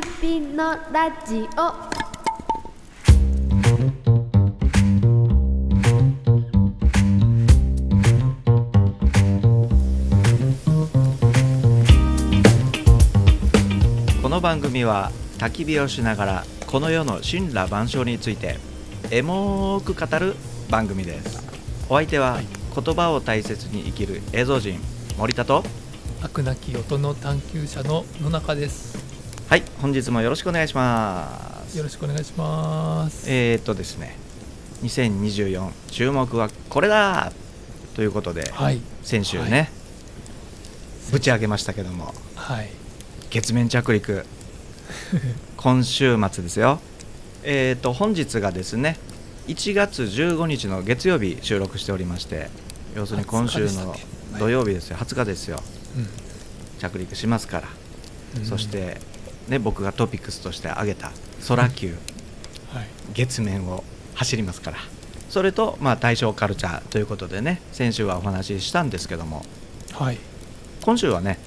ピピのラジオ。この番組は焚き火をしながらこの世の神羅万象についてエモーく語る番組です。お相手は言葉を大切に生きる映像人森田と飽くなき音の探求者の野中ですはい本日もよろしくお願いします。よろしくお願いします。えー、っとですね2024注目はこれだということで、はい。先週ね、ぶち上げましたけどもはい。月面着陸 今週末ですよ。えっ、と本日がですね1月15日の月曜日収録しておりまして要するに今週20日でしたの土曜日ですよ。20日ですよ。着陸しますから、うん。そして、ね、僕がトピックスとして挙げた空球。はい。月面を走りますから。それと、まあ、対象カルチャーということでね先週はお話ししたんですけども。はい。今週はね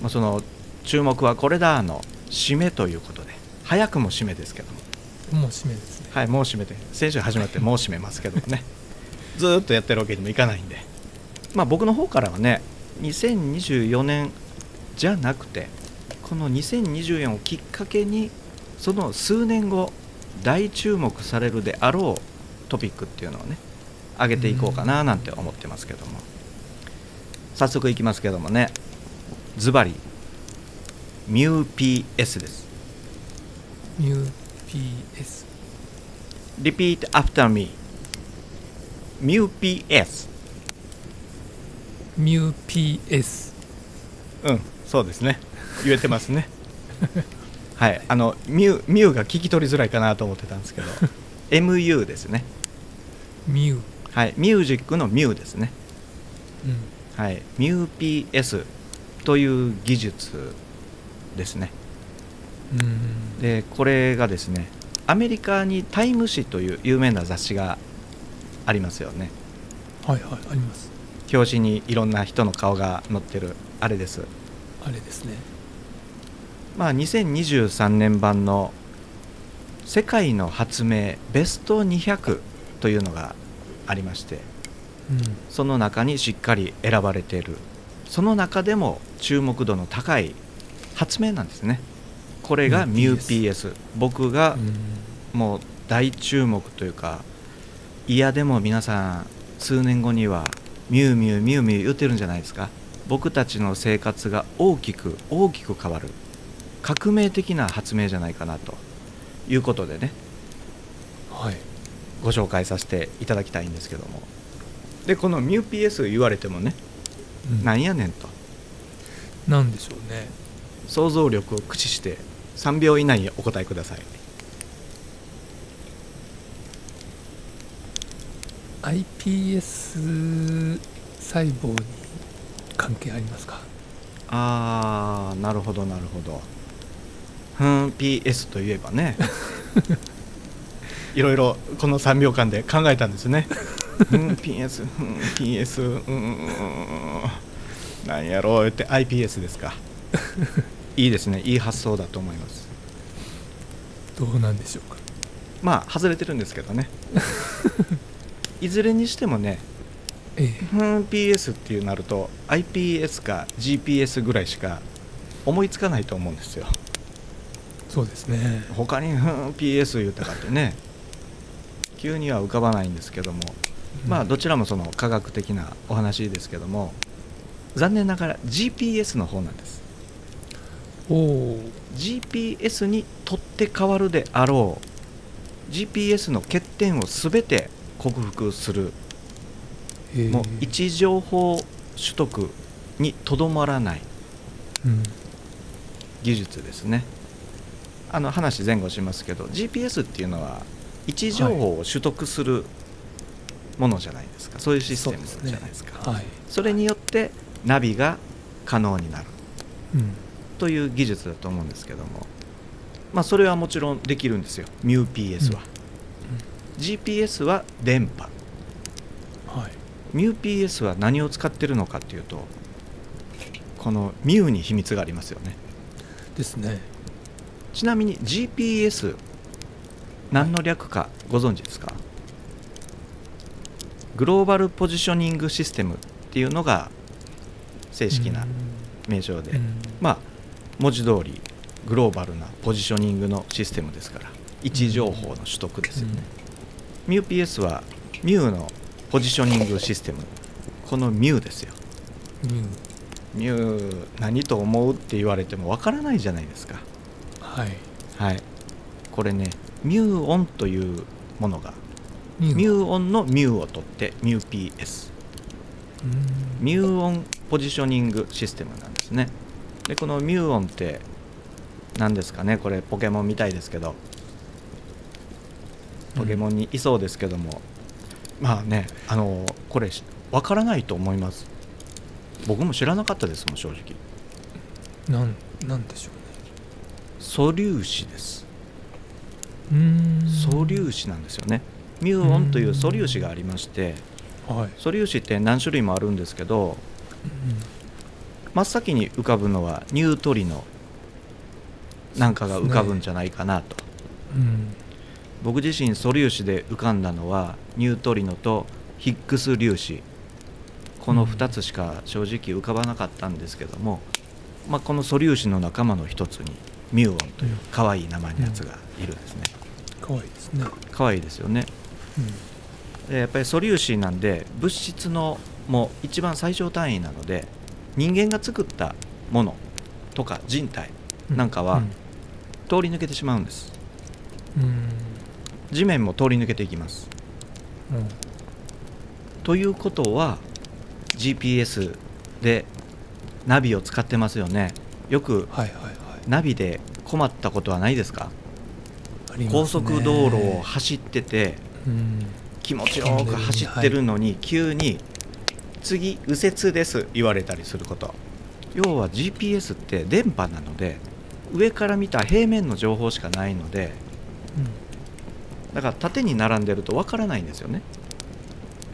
まあその注目はこれだの締めということで早くも締めですけども。もう締めですね。はいもう締めて先週始まってもう締めますけどもね。ずーっとやってるわけにもいかないんで。まあ僕の方からはね2024年じゃなくてこの2024をきっかけにその数年後大注目されるであろうトピックっていうのをね上げていこうかななんて思ってますけども。早速いきますけどもね。ズバリ。ミュー PS です。ミュー PS Repeat after me. ミュー PS ミュー PS うんそうですね言えてますね。はい。あのミュミューが聞き取りづらいかなと思ってたんですけど。MU ですね。ミュー。はい。ミュージックのミューですね。うん。はい。ミュー PS という技術ですね。うん。でこれがですねアメリカにタイム誌という有名な雑誌がありますよね。はいはい。あります。表紙にいろんな人の顔が載ってるあれです。あれですねまあ、2023年版の世界の発明ベスト200というのがありましてうん。その中にしっかり選ばれている。その中でも注目度の高い発明なんですね。これがミュー PS 僕がうん。もう大注目というか嫌でも皆さん数年後にはミューミューミューミュー言ってるんじゃないですか。僕たちの生活が大きく大きく変わる革命的な発明じゃないかなということでね。はい。ご紹介させていただきたいんですけども。でこのミュー PS 言われてもね、うん。なんやねんと。なんでしょうね。想像力を駆使して3秒以内にお答えください。iPS 細胞に関係ありますか？あーなるほどなるほどふーん PS といえばね。いろいろこの3秒間で考えたんですね。ふーん PS ふーん PS うーん。なんやろうって iPS ですか。いいですね。いい発想だと思います。どうなんでしょうか。まあ外れてるんですけどね。いずれにしてもねええ。PS っていうなると iPS か GPS ぐらいしか思いつかないと思うんですよそうですね。他に PS 言ったかってね。急には浮かばないんですけども、まあどちらもその科学的なお話ですけども。残念ながら GPS の方なんです。おお GPS に取って変わるであろう。GPS の欠点を全て克服する。ー。もう位置情報取得にとどまらないうん。技術ですねあの話前後しますけど GPS っていうのは位置情報を取得するものじゃないですか、そういうシステムじゃないですか。はい。それによってナビが可能になる。うん。という技術だと思うんですけども。まあそれはもちろんできるんですよ。MUPS は、GPS は電波。はい。MUPS は何を使ってるのかっていうとこの MU に秘密がありますよね。ですねちなみに GPS 何の略かご存知ですか、グローバルポジショニングシステムっていうのが正式な名称で、うん。まあ文字通りグローバルなポジショニングのシステムですから位置情報の取得ですよね、ミュー PS はミューのポジショニングシステム。このミューですよ。うんミュー何と思うって言われてもわからないじゃないですかはい。はい。これねミューオンというものがミミューオンのミューを取ってミュー PS うん。ミューオンポジショニングシステムなんですね。でこのミューオンって何ですかね？これポケモンみたいですけど。ポケモンにいそうですけども、まあねあのこれわからないと思います。僕も知らなかったですもん正直。なんなんでしょ素粒子です。素粒子なんですよね。ミューオンという素粒子がありましてはい。素粒子って何種類もあるんですけど真っ先に浮かぶのはニュートリノなんかが浮かぶんじゃないかなと、うん。僕自身素粒子で浮かんだのはニュートリノとヒッグス粒子。この2つしか正直浮かばなかったんですけども、まあ、この素粒子の仲間の一つにミューオンという可愛い名前のやつがいるんですね。可愛いですね。可愛いですよね。でやっぱり素粒子なんで物質のもう一番最小単位なので人間が作ったものとか人体うんなんかは通り抜けてしまうんです。うん。うん地面も通り抜けていきます。うん。ということは GPS でナビを使ってますよね。よくはいはいはいナビで困ったことはないですか？高速道路を走っててうん。気持ちよく走ってるのに急に「次右折です」言われたりすること。要は GPS って電波なので上から見た平面の情報しかないのでだから縦に並んでるとわからないんですよね。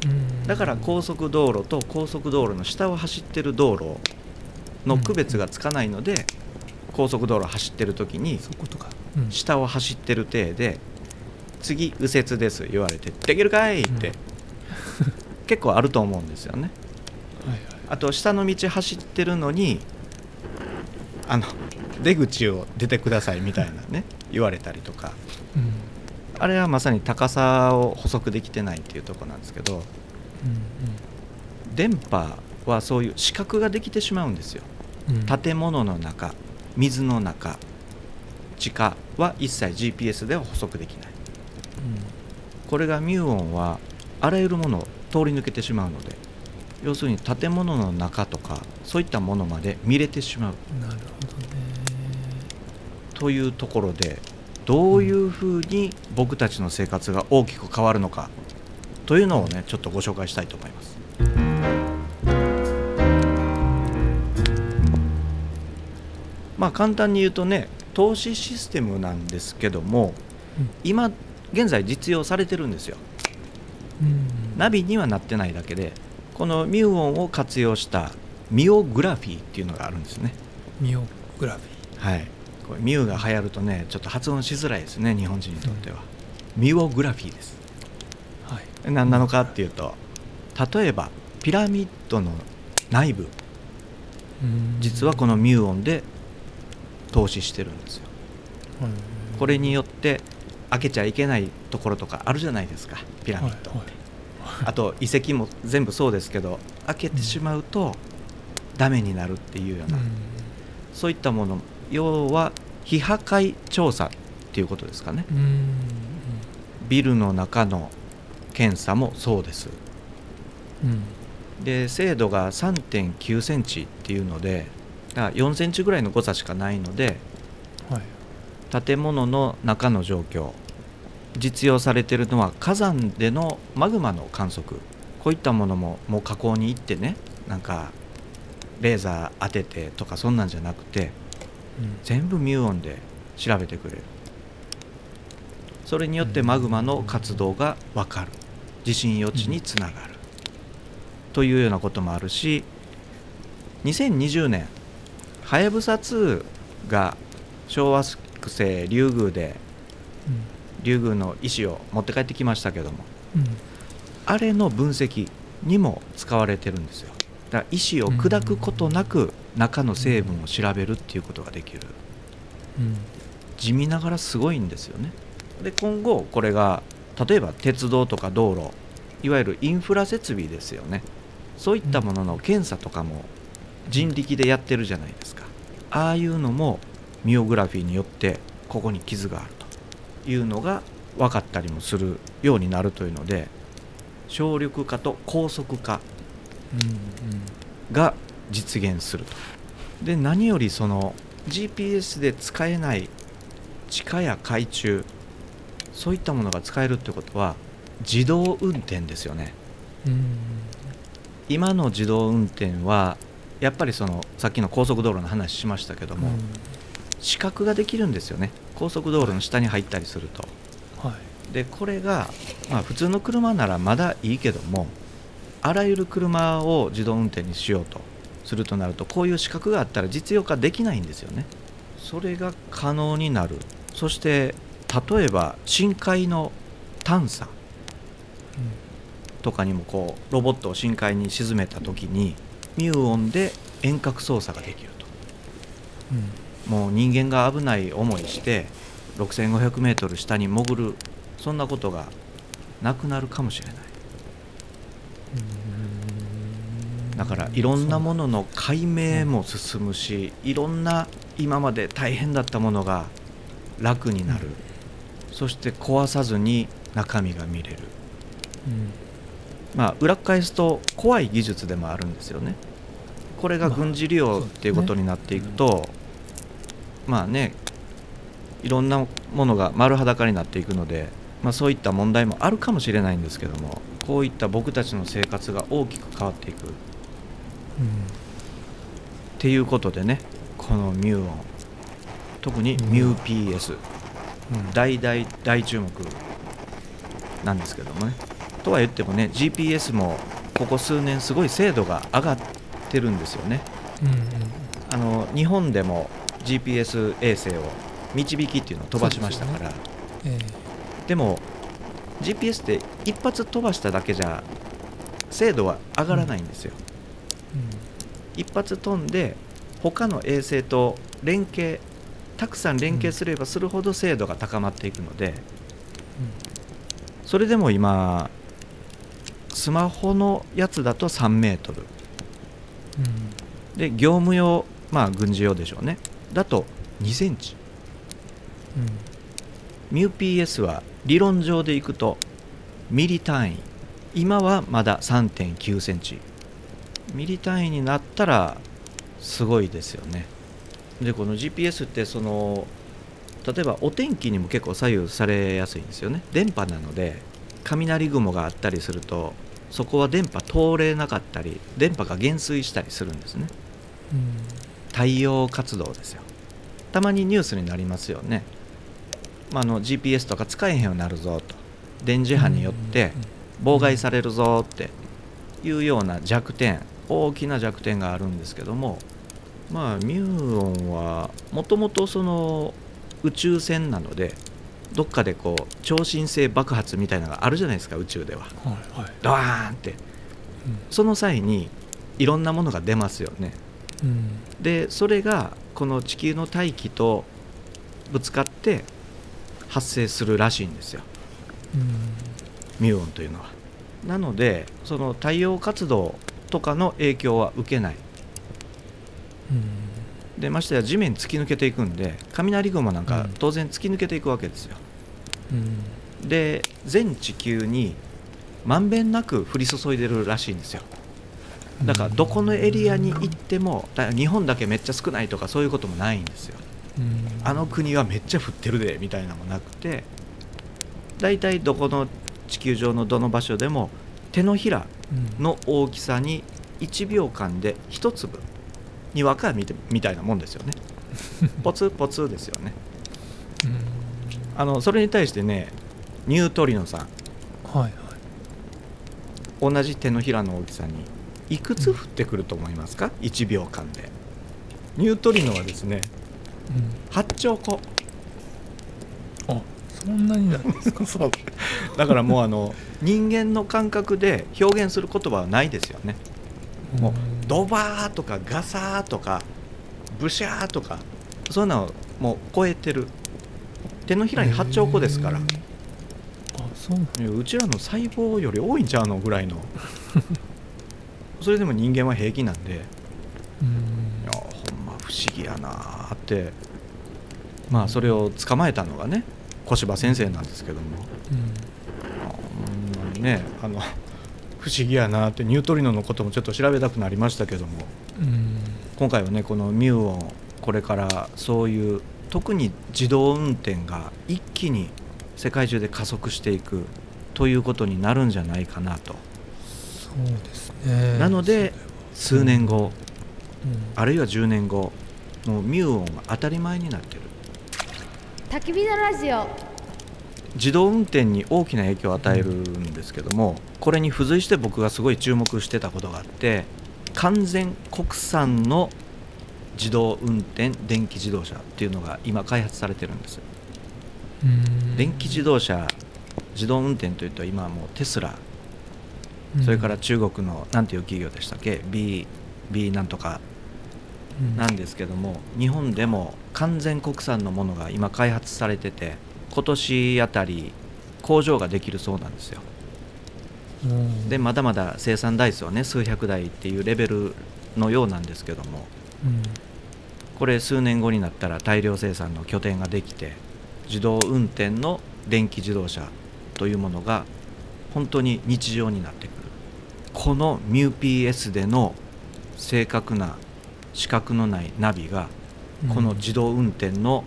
うん。だから高速道路と高速道路の下を走ってる道路の区別がつかないので高速道路走ってる時に下を走ってる体で次右折です言われてできるかい？って、うん結構あると思うんですよね。あと下の道走ってるのにあの出口を出てくださいみたいなね言われたりとか。うん。あれはまさに高さを補足できてないっていうところなんですけど電波はそういう視覚ができてしまうんですよ。建物の中水の中地下は一切 GPS では補足できない。これがミューオンはあらゆるものを通り抜けてしまうので要するに建物の中とかそういったものまで見れてしまう。うんなるほどね。というところでどういうふうに僕たちの生活が大きく変わるのかというのをねちょっとご紹介したいと思います。まあ簡単に言うとね投資システムなんですけどもうん。今現在実用されてるんですよ。うん。ナビにはなってないだけでこのミューオンを活用したミオグラフィーっていうのがあるんですね。ミオグラフはい、これミューが流行るとねちょっと発音しづらいですね日本人にとっては、ミオグラフィーです。ィーはい。何なのかっていうと例えばピラミッドの内部。うん。実はこのミューオンで投資してるんですよ。はいこれによって開けちゃいけないところとかあるじゃないですか。ピラミッドって、はいはい。あと遺跡も全部そうですけど開けてしまうとダメになるっていうような、そういったもの。要は非破壊調査っていうことですかね。うん。うん。ビルの中の検査もそうです。うん。で精度が3 9センチっていうのでだから4センチぐらいの誤差しかないのではい。建物の中の状況実用されているのは火山でのマグマの観測。こういったものももう火口に行ってねなんかレーザー当ててとかそんなんじゃなくてうん。全部ミューオンで調べてくれる。それによってマグマの活動が分かる。地震予知につながる。というようなこともあるし2020年はやぶさ2が昭和惑星リュウグウでリュウグウの石を持って帰ってきましたけどもうん。うんあれの分析にも使われてるんですよ。だから石を砕くことなく中の成分を調べるっていうことができる。うん。地味ながらすごいんですよね。で今後これが例えば鉄道とか道路いわゆるインフラ設備ですよね。そういったものの検査とかも人力でやってるじゃないですかああいうのもミオグラフィーによってここに傷があるというのが分かったりもするようになるというので省力化と高速化が実現すると。で何よりその GPS で使えない地下や海中そういったものが使えるってことは自動運転ですよね。今の自動運転はやっぱりそのさっきの高速道路の話しましたけども、うん。視覚ができるんですよね。高速道路の下に入ったりすると。はい。でこれが、まあ、普通の車ならまだいいけどもあらゆる車を自動運転にしようとするとなるとこういう資格があったら実用化できないんですよね。それが可能になる。そして例えば深海の探査とかにもこうロボットを深海に沈めた時にミューオンで遠隔操作ができると。うんもう人間が危ない思いして6500メートル下に潜るそんなことがなくなるかもしれない。だからいろんなものの解明も進むしいろんな今まで大変だったものが楽になる。そして壊さずに中身が見れる。うん。まあ裏返すと怖い技術でもあるんですよね。これが軍事利用っていうことになっていくとまあねいろんなものが丸裸になっていくので、まあ、そういった問題もあるかもしれないんですけどもこういった僕たちの生活が大きく変わっていく。っていうことでねこのミューオン。特にミュー PS うん。大大大注目なんですけどもねとは言ってもね GPS もここ数年すごい精度が上がってるんですよね。うんうんあの日本でも GPS 衛星を導きっていうのを飛ばしましたから。えでも GPS って一発飛ばしただけじゃ精度は上がらないんですよ、え一発飛んで他の衛星と連携たくさん連携すればするほど精度が高まっていくので、それでも今スマホのやつだと3メートル。うん。で業務用まあ軍事用でしょうね。だと2センチ。うん。ミュー PS は理論上でいくとミリ単位。今はまだ3 9センチ。ミリ単位になったらすごいですよね。でこの GPS ってその例えばお天気にも結構左右されやすいんですよね。電波なので雷雲があったりするとそこは電波通れなかったり電波が減衰したりするんですね。うん太陽活動ですよ。たまにニュースになりますよね、まあ、あの GPS とか使えへんようになるぞと。電磁波によって妨害されるぞって。いうような弱点。大きな弱点があるんですけども。まあミューオンはもともとその宇宙船なのでどっかでこう超新星爆発みたいなのがあるじゃないですか宇宙では。はいはい。ドワーンって。その際にいろんなものが出ますよね。うん。でそれがこの地球の大気とぶつかって発生するらしいんですよ。うん。ミューオンというのは。なのでその太陽活動とかの影響は受けない。うん。でましてや地面突き抜けていくんで雷雲なんかうん。当然突き抜けていくわけですようん。で全地球にまんべんなく降り注いでるらしいんですよ。だからどこのエリアに行っても日本だけめっちゃ少ないとかそういうこともないんですよ。うん。あの国はめっちゃ降ってるでみたいなのもなくて大体どこの地球上のどの場所でも手のひらうん。の大きさに1秒間で1粒にわかみたみたいなもんですよね。ポツポツですよね。うんあのそれに対してねニュートリノさん。はいはい。同じ手のひらの大きさにいくつ降ってくると思いますか？1秒間で。ニュートリノはですねうん。8兆個。そんなになんですか？そう。だからもうあの人間の感覚で表現する言葉はないですよね。もうドバーとかガサーとかブシャーとかそういうのをもう超えてる手のひらに8兆個ですから。あそういやうちらの細胞より多いんちゃうのぐらいの。それでも人間は平気なんで。いやうんほんま不思議やなーって。まあそれを捕まえたのがね小柴先生なんですけども。ほんまにねあの不思議やなってニュートリノのこともちょっと調べたくなりましたけども。うん。うん今回はねこのミューオンこれからそういう特に自動運転が一気に世界中で加速していくということになるんじゃないかなと。そうですね。なので数年後うん。あるいは10年後もうミューオンが当たり前になってる。焚き火のラジオ。自動運転に大きな影響を与えるんですけどもこれに付随して僕がすごい注目してたことがあって完全国産の自動運転電気自動車っていうのが今開発されてるんです。うん。電気自動車自動運転というと今はもうテスラ。それから中国の何ていう企業でしたっけ？B, B なんとかうん。なんですけども日本でも完全国産のものが今開発されてて今年あたり工場ができるそうなんですよ。うん。でまだまだ生産台数はね数百台っていうレベルのようなんですけども。うんこれ数年後になったら大量生産の拠点ができて自動運転の電気自動車というものが本当に日常になってくる。この MUPS での正確な視覚のないナビがこの自動運転の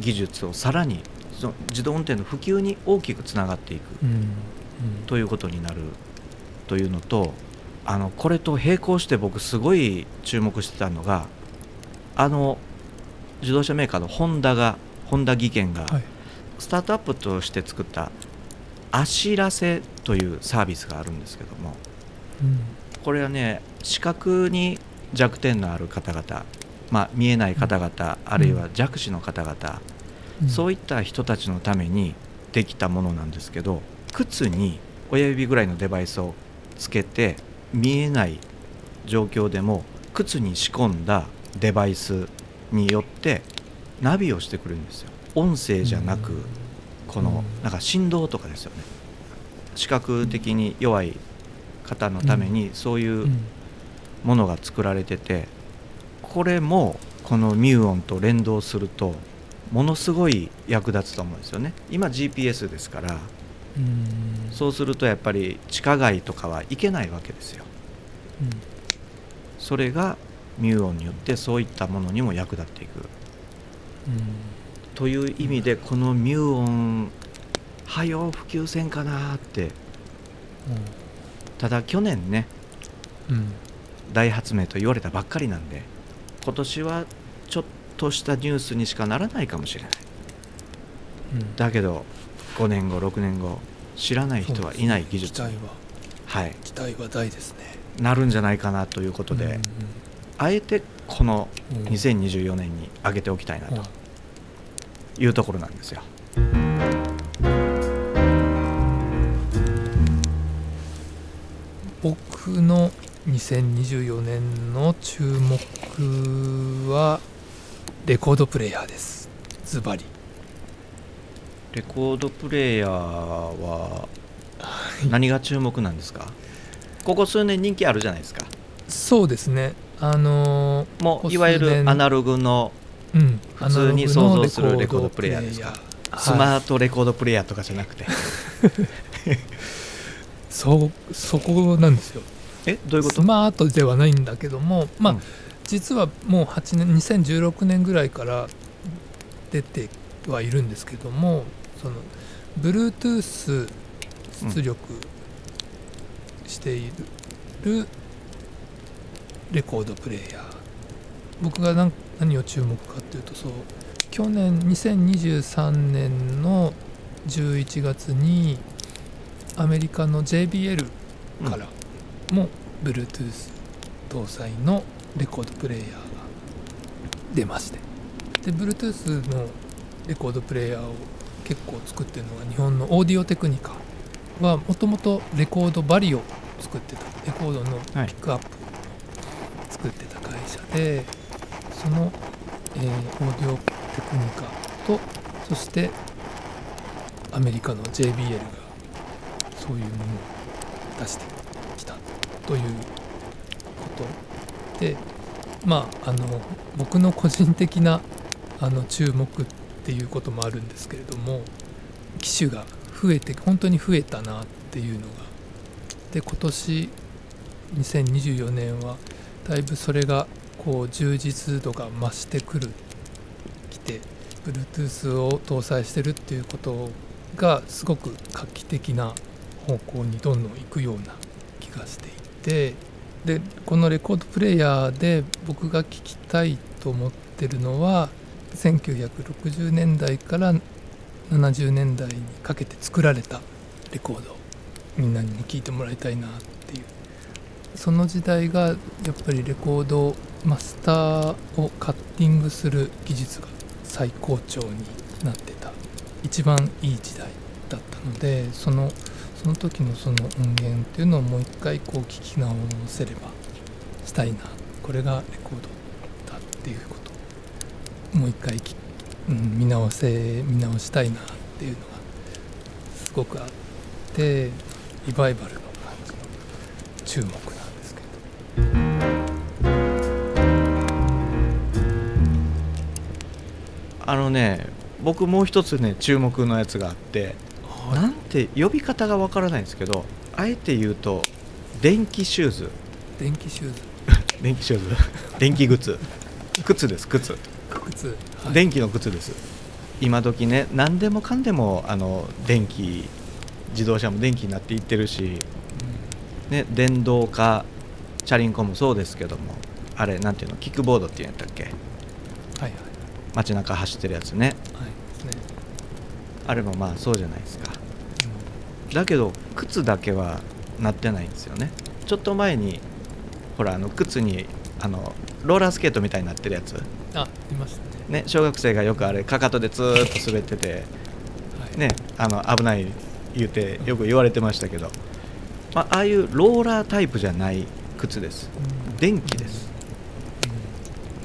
技術をさらにその自動運転の普及に大きくつながっていく。ということになる。というのとあのこれと並行して僕すごい注目してたのがあの自動車メーカーのホンダがホンダ技研がはい。スタートアップとして作ったあしらせというサービスがあるんですけどもうん。これはね視覚に弱点のある方々、まあ、見えない方々、あるいは弱視の方々、うん。そういった人たちのためにできたものなんですけど靴に親指ぐらいのデバイスをつけて見えない状況でも靴に仕込んだデバイスによってナビをしてくれるんですよ。音声じゃなくうん。このうん。なんか振動とかですよね。視覚的に弱い方のためにそういううん。ものが作られててこれもこのミューオンと連動するとものすごい役立つと思うんですよね。今 GPS ですからうん。そうするとやっぱり地下街とかは行けないわけですよ。うん。それがミューオンによってそういったものにも役立っていく。うん。という意味でこのミューオンはよ普及せんかなって。ただ去年ねうん。大発明と言われたばっかりなんで今年はちょっとしたニュースにしかならないかもしれない。うん。だけど5年後6年後知らない人はいない技術。に期待は。はい、期待は大ですね。なるんじゃないかなということで、うんあえてこのうん。2024年に上げておきたいなうん。というところなんですよ。僕の2024年の注目はレコードプレイヤーです。ズバリ。レコードプレーヤーは何が注目なんですか？ここ数年人気あるじゃないですか。そうですねあのーもういわゆるアナログのうん普通に想像するレコードプレイヤーです。かアナログのレコードプレイヤー。スマはいートレコードプレイヤーとかじゃなくて、そうそこなんですよ。えどういうこと？スマートではないんだけどもまあ、うん。実はもう8年2016年ぐらいから出てはいるんですけどもその Bluetooth 出力しているレコードプレイヤー、僕が何何を注目かっていうとそう去年2023年の11月にアメリカの JBL からも Bluetooth 搭載のレコードプレイヤーが出まして。で Bluetooth のレコードプレイヤーを結構作ってるのが日本のオーディオテクニカはもともとレコードバリを作ってた。レコードのピックアップ作ってた会社で、その、えーオーディオテクニカとそしてアメリカの JBL がそういうものを出してきたということでまああの僕の個人的なあの注目っていうこともあるんですけれども機種が増えて本当に増えたなっていうのが。で今年2024年はだいぶそれがこう充実度が増してくるきて Bluetooth を搭載してるっていうことがすごく画期的な方向にどんどん行くような気がしていてでこのレコードプレーヤーで僕が聞きたいと思ってるのは1960年代から70年代にかけて作られたレコード。みんなにも聞いてもらいたいなっていうその時代がやっぱりレコードマスターをカッティングする技術が最高潮になってた。一番いい時代だったのでそのその時のその音源っていうのをもう一回こう聞き直せればしたいなこれがレコードだっていうこともう一回、うん、見直せ見直したいなっていうのがすごくあってリバイバルの感じの注目なあのね僕もう一つね注目のやつがあってなんて呼び方がわからないんですけどあえて言うと電気シューズ。電気シューズ。電気シューズ。電気靴 靴です靴。靴、はい。電気の靴です。今時ね何でもかんでもあの電気自動車も電気になっていってるし、ね、電動化チャリンコもそうですけどもあれなんていうのキックボードっていうんやったっけ？はいはい街中走ってるやつね。はい。ですね、あれもまあそうじゃないですか。うだけど靴だけはなってないんですよね。ちょっと前にほらあの靴にあのローラースケートみたいになってるやつ。ん、あいましたね。ね小学生がよくあれかかとでずーっと滑ってて。はい。ねあの危ない言うてよく言われてましたけど、まあああいうローラータイプじゃない靴です。うん。電気です。う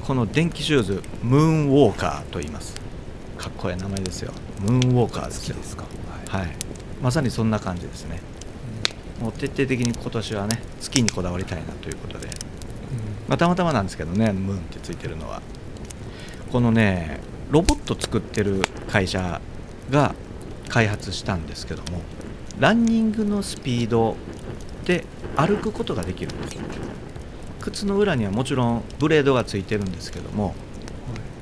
この電気シューズムーンウォーカーと言います。かっこいい名前ですよ。ムーンウォーカーんですよ好きですか？はい、はい。まさにそんな感じですね。もう徹底的に今年はね月にこだわりたいなということで、うん。まあ、たまたまなんですけどねムーンってついてるのは。このねロボット作ってる会社が開発したんですけどもランニングのスピードで歩くことができるんです靴の裏にはもちろんブレードがついてるんですけども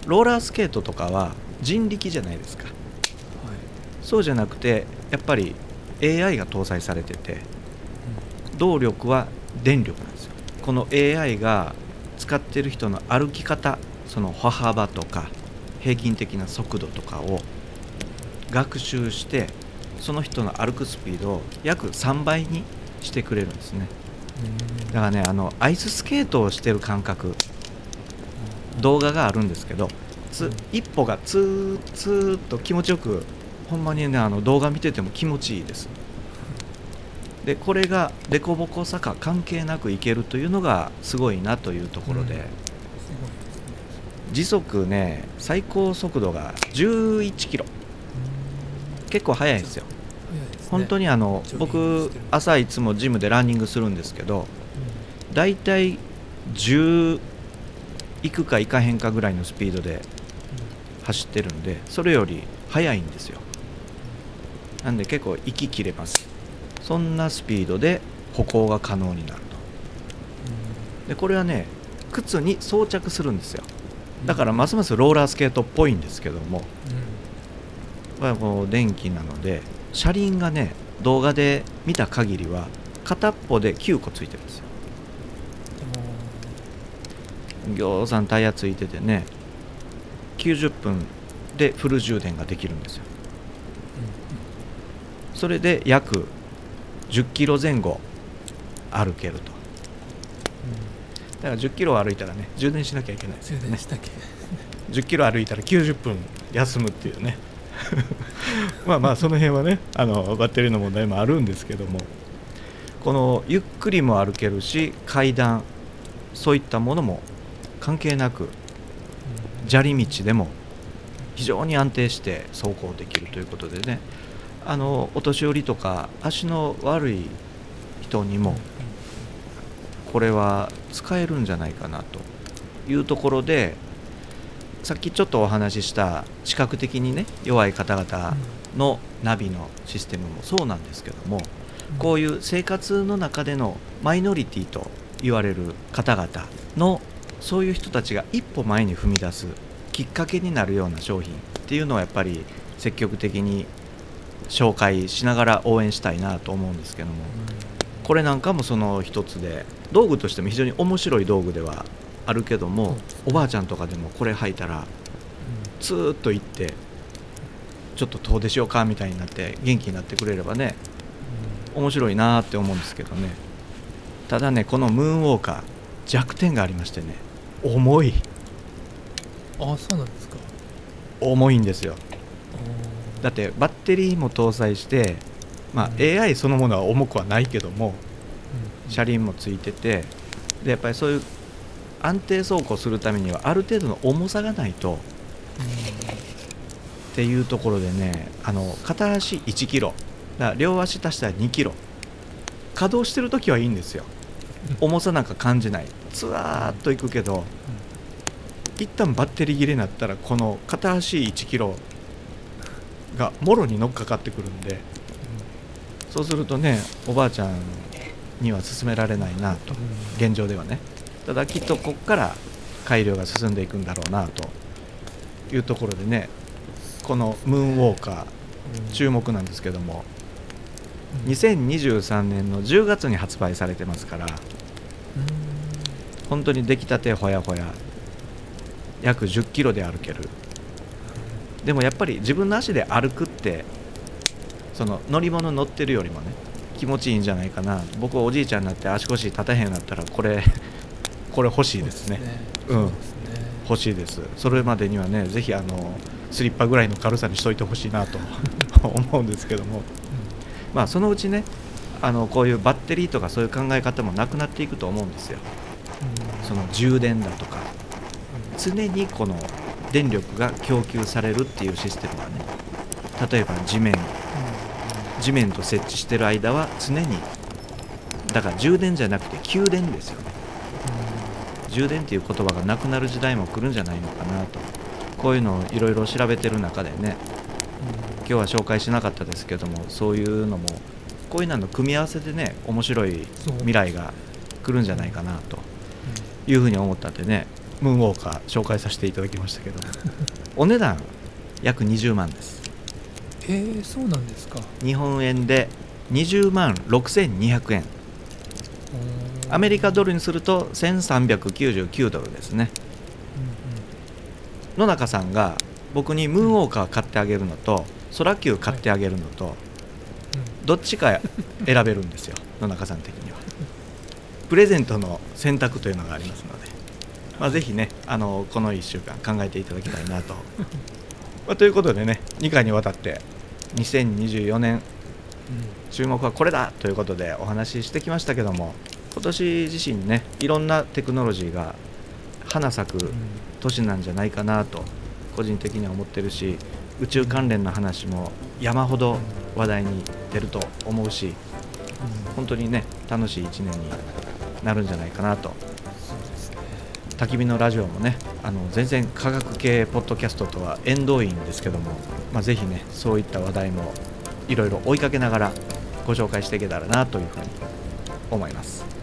ローラースケートとかは人力じゃないですか。はい。そうじゃなくてやっぱり AI が搭載されてて動力は電力なんですよ。この AI が使ってる人の歩き方その歩幅とか平均的な速度とかを学習してその人の歩くスピードを約3倍にしてくれるんですね。うんだからねあのアイススケートをしてる感覚動画があるんですけどつ一歩がツーツーっと気持ちよくほんまにねあの動画見てても気持ちいいです。でこれが凸凹坂関係なくいけるというのがすごいなというところで、うん。時速ね最高速度が11キロ。うん。結構速いですよ。早いですね本当にあの僕朝いつもジムでランニングするんですけどだいたい10行くか行かへんかぐらいのスピードで走ってるんでそれより速いんですよ。なんで結構息切れます。そんなスピードで歩行が可能になると。でこれはね靴に装着するんですよ。だからますますローラースケートっぽいんですけども。まあこう電気なので車輪がね動画で見た限りは片っぽで9個ついてるんですよ。ぎょうさんタイヤついててね90分でフル充電ができるんですよ。それで約10キロ前後歩けると。だから10キロ歩いたらね充電しなきゃいけない。ですよね充電したっけ10キロ歩いたら90分休むっていうね まあまあその辺はねあのバッテリーの問題もあるんですけども。このゆっくりも歩けるし階段そういったものも関係なく砂利道でも非常に安定して走行できるということでね。あのお年寄りとか足の悪い人にもこれは使えるんじゃないかなというところでさっきちょっとお話しした視覚的にね弱い方々のナビのシステムもそうなんですけどもこういう生活の中でのマイノリティと言われる方々のそういう人たちが一歩前に踏み出すきっかけになるような商品っていうのをやっぱり積極的に紹介しながら応援したいなと思うんですけどもこれなんかもその一つで道具としても非常に面白い道具ではあるけどもおばあちゃんとかでもこれ履いたらツーッと行ってちょっと遠出しようかみたいになって元気になってくれればね面白いなって思うんですけどね。ただねこのムーンウォーカー弱点がありましてね重い。ああそうなんですか。重いんですよ。だってバッテリーも搭載して、まあ、うん。AI そのものは重くはないけども車輪もついててでやっぱりそういう安定走行するためにはある程度の重さがないと。っていうところでねあの片足1キロだ両足足したら2キロ。稼働してる時はいいんですよ。重さなんか感じない。ツワーっといくけど一旦バッテリー切れになったらこの片足1キロがもろに乗っかかってくるんでそうするとねおばあちゃんには勧められないなと。現状ではね。ただきっとここから改良が進んでいくんだろうなというところでねこのムーンウォーカー注目なんですけども2023年の10月に発売されてますから本当に出来たてほやほや約1 0キロで歩ける。でもやっぱり自分の足で歩くってその乗り物乗ってるよりもね気持ちいいんじゃないかな。僕おじいちゃんになって足腰立たへんなったらこれこれ欲しいですね。うん。そうですね。欲しいです。それまでにはねぜひあのスリッパぐらいの軽さにしといてほしいなと 思うんですけども。まあそのうちねあのこういうバッテリーとかそういう考え方もなくなっていくと思うんですよ。その充電だとか。常にこの電力が供給されるっていうシステムがね例えば地面。地面と設置してる間は常にだから充電じゃなくて給電ですよね充電っていう言葉がなくなる時代も来るんじゃないのかなと。こういうのをいろいろ調べてる中でね。今日は紹介しなかったですけどもそういうのもこういうのの組み合わせでね面白い未来が来るんじゃないかなというふうに思ったんでねムーンウォーカー紹介させていただきましたけども。お値段約20万です。えー、そうなんですか。日本円で20万6200円アメリカドルにすると1399ドルですね。野中さんが僕にムーンウォーカー買ってあげるのとソラキュー買ってあげるのとどっちか選べるんですよ 野中さん的には。プレゼントの選択というのがありますので、まあ、ぜひねあのこの1週間考えていただきたいなと、まあ、ということでね2回にわたって2024年注目はこれだということでお話ししてきましたけども今年自身ねいろんなテクノロジーが花咲く年なんじゃないかなと個人的には思ってるし宇宙関連の話も山ほど話題に出ると思うし本当にね楽しい1年になるんじゃないかなと。焚き火のラジオもねあの全然科学系ポッドキャストとは縁遠いんですけども、まあ、ぜひねそういった話題もいろいろ追いかけながらご紹介していけたらなというふうに思います。はい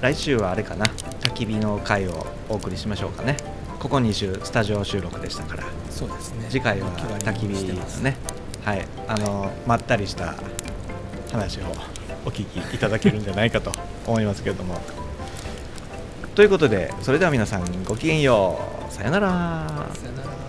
来週はあれかな。焚き火の回をお送りしましょうかね。ここ2週スタジオ収録でしたから。そうですね。次回は焚き火してます。ねはい。あのまったりした話をお聞きいただけるんじゃないかと 思いますけれども。ということでそれでは皆さんごきげんよう。さよなら。さよなら